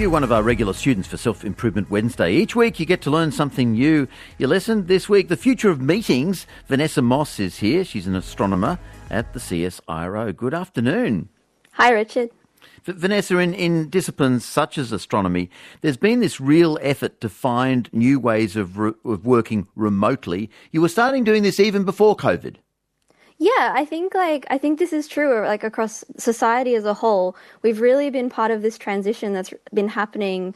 you one of our regular students for Self Improvement Wednesday? Each week you get to learn something new. Your lesson this week, the future of meetings. Vanessa Moss is here. She's an astronomer at the CSIRO. Good afternoon. Hi, Richard. Vanessa, in, in disciplines such as astronomy, there's been this real effort to find new ways of, re- of working remotely. You were starting doing this even before COVID. Yeah, I think like I think this is true like across society as a whole. We've really been part of this transition that's been happening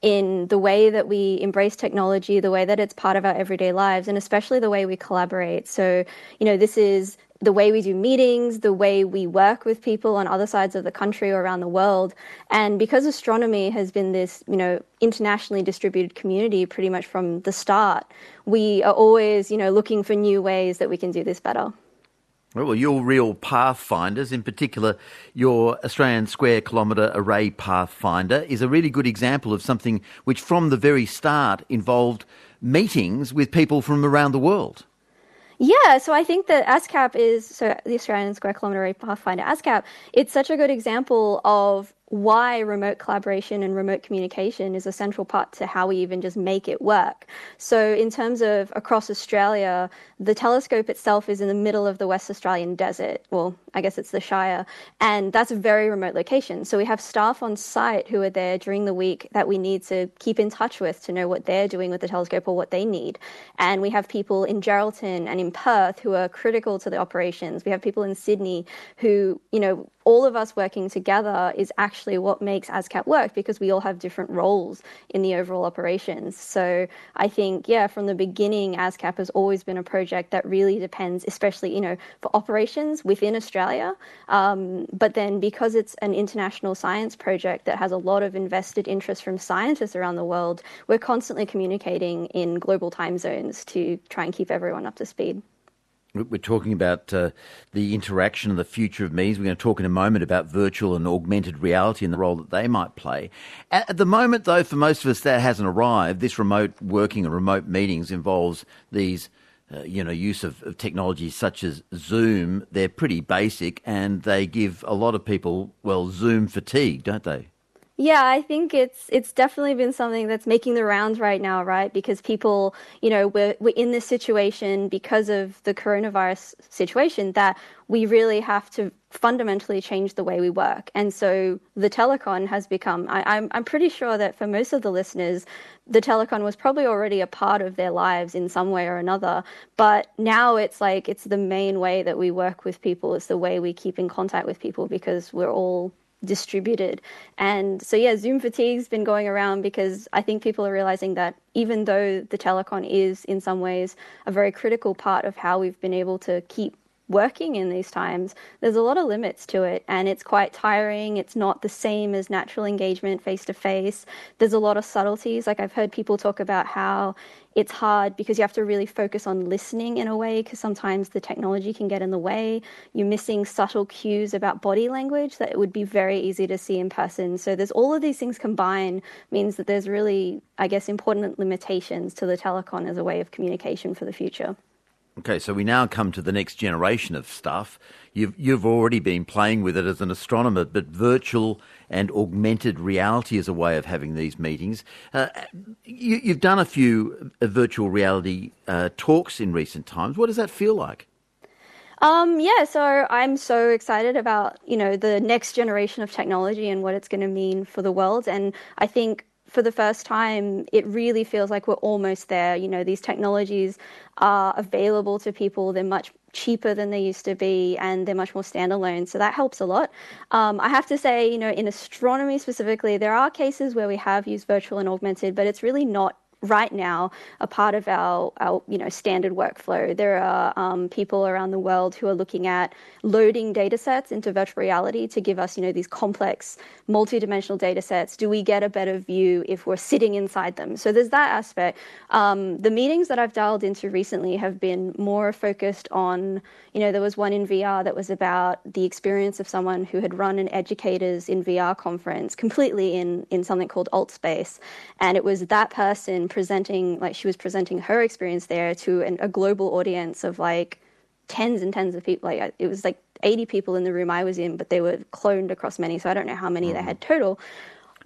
in the way that we embrace technology, the way that it's part of our everyday lives, and especially the way we collaborate. So, you know, this is the way we do meetings, the way we work with people on other sides of the country or around the world. And because astronomy has been this, you know, internationally distributed community pretty much from the start, we are always, you know, looking for new ways that we can do this better. Well, you're real pathfinders. In particular, your Australian Square Kilometre Array Pathfinder is a really good example of something which, from the very start, involved meetings with people from around the world. Yeah, so I think that ASKAP is so the Australian Square Kilometre Array Pathfinder ASKAP. It's such a good example of why remote collaboration and remote communication is a central part to how we even just make it work. So, in terms of across Australia, the telescope itself is in the middle of the West Australian desert. Well, I guess it's the Shire, and that's a very remote location. So, we have staff on site who are there during the week that we need to keep in touch with to know what they're doing with the telescope or what they need. And we have people in Geraldton and in Perth who are critical to the operations. We have people in Sydney who, you know, all of us working together is actually what makes ASKAP work because we all have different roles in the overall operations. So I think, yeah, from the beginning, ASKAP has always been a project that really depends, especially, you know, for operations within Australia. Um, but then because it's an international science project that has a lot of invested interest from scientists around the world, we're constantly communicating in global time zones to try and keep everyone up to speed. We're talking about uh, the interaction and the future of meetings. We're going to talk in a moment about virtual and augmented reality and the role that they might play. At, the moment, though, for most of us, that hasn't arrived. This remote working and remote meetings involves these, uh, you know, use of, of technologies such as Zoom. They're pretty basic and they give a lot of people, well, Zoom fatigue, don't they? Yeah, I think it's it's definitely been something that's making the rounds right now, right? Because people, you know, we're we're in this situation because of the coronavirus situation that we really have to fundamentally change the way we work. And so the telecon has become I, I'm I'm pretty sure that for most of the listeners, the telecon was probably already a part of their lives in some way or another. But now it's like it's the main way that we work with people, it's the way we keep in contact with people because we're all distributed. And so, yeah, Zoom fatigue's been going around because I think people are realizing that even though the telecon is in some ways a very critical part of how we've been able to keep working in these times, there's a lot of limits to it and it's quite tiring. It's not the same as natural engagement face to face. There's a lot of subtleties. Like I've heard people talk about how it's hard because you have to really focus on listening in a way because sometimes the technology can get in the way. You're missing subtle cues about body language that it would be very easy to see in person. So there's all of these things combined means that there's really, I guess, important limitations to the telecon as a way of communication for the future. Okay, so we now come to the next generation of stuff. You've, you've already been playing with it as an astronomer, but virtual and augmented reality is a way of having these meetings. Uh, you, have done a few uh, virtual reality uh, talks in recent times. What does that feel like? Um, yeah, so I'm so excited about you know the next generation of technology and what it's going to mean for the world, and I think for the first time, it really feels like we're almost there. You know, these technologies are available to people. They're much cheaper than they used to be, and they're much more standalone. So that helps a lot. Um, I have to say, you know, in astronomy specifically, there are cases where we have used virtual and augmented, but it's really not right now a part of our, our you know standard workflow. There are um, people around the world who are looking at loading data sets into virtual reality to give us you know these complex multi-dimensional data sets. Do we get a better view if we're sitting inside them? So there's that aspect. Um, the meetings that I've dialed into recently have been more focused on you know there was one in VR that was about the experience of someone who had run an educators in VR conference completely in in something called Altspace, and it was that person presenting, like she was presenting her experience there to an, a global audience of like tens and tens of people. Like it was like 80 people in the room I was in, but they were cloned across many. So I don't know how many mm. they had total.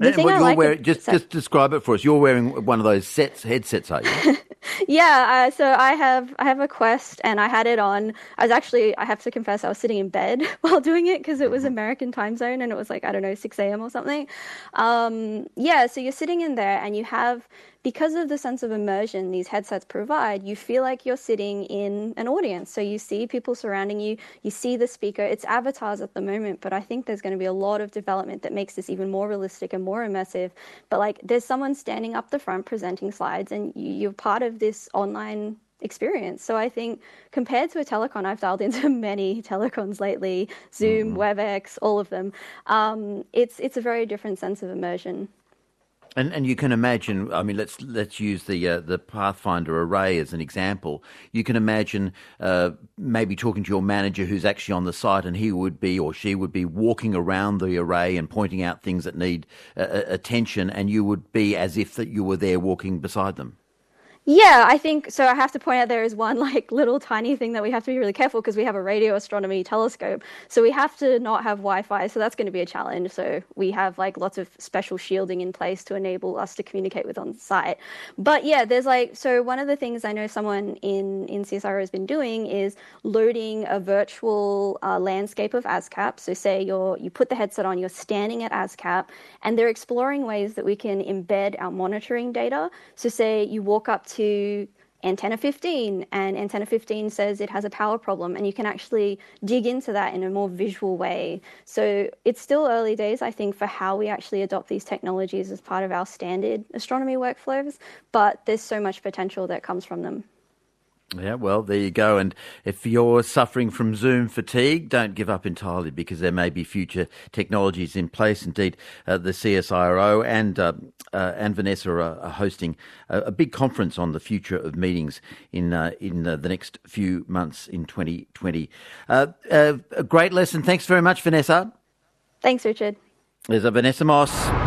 The and thing I like wearing, just so- just describe it for us. You're wearing one of those sets, headsets, are you? Yeah, uh, so I have I have a Quest, and I had it on. I was actually I have to confess I was sitting in bed while doing it because it was American time zone, and it was like I don't know six a.m. or something. Um, yeah, so you're sitting in there, and you have because of the sense of immersion these headsets provide, you feel like you're sitting in an audience. So you see people surrounding you, you see the speaker. It's avatars at the moment, but I think there's going to be a lot of development that makes this even more realistic and more immersive. But like, there's someone standing up the front presenting slides, and you, you're part of this online experience. So I think compared to a telecon, I've dialed into many telecons lately, Zoom, WebEx, all of them. Um, it's it's a very different sense of immersion. And and you can imagine. I mean, let's let's use the uh, the Pathfinder array as an example. You can imagine uh, maybe talking to your manager who's actually on the site, and he would be or she would be walking around the array and pointing out things that need uh, uh, attention, and you would be as if that you were there walking beside them. Yeah, I think so. I have to point out there is one like little tiny thing that we have to be really careful because we have a radio astronomy telescope. So we have to not have Wi-Fi. So that's going to be a challenge. So we have like lots of special shielding in place to enable us to communicate with on site. But yeah, there's like so one of the things I know someone in in CSIRO has been doing is loading a virtual uh, landscape of ASKAP. So say you're you put the headset on, you're standing at ASKAP, and they're exploring ways that we can embed our monitoring data. So say you walk up to antenna 15 and antenna 15 says it has a power problem and you can actually dig into that in a more visual way. So it's still early days i think for how we actually adopt these technologies as part of our standard astronomy workflows but there's so much potential that comes from them Yeah, well, there you go. And if you're suffering from Zoom fatigue, don't give up entirely because there may be future technologies in place. Indeed, uh, the CSIRO and uh, uh, and Vanessa are, are hosting a, a big conference on the future of meetings in uh, in uh, the next few months in 2020. Uh, uh, a great lesson. Thanks very much, Vanessa. thanks richard There's a Vanessa Moss.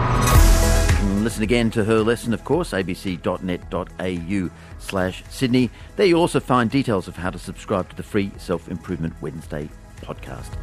Listen again to her lesson, of course, abc.net.au slash Sydney. There you'll also find details of how to subscribe to the free Self Improvement Wednesday podcast.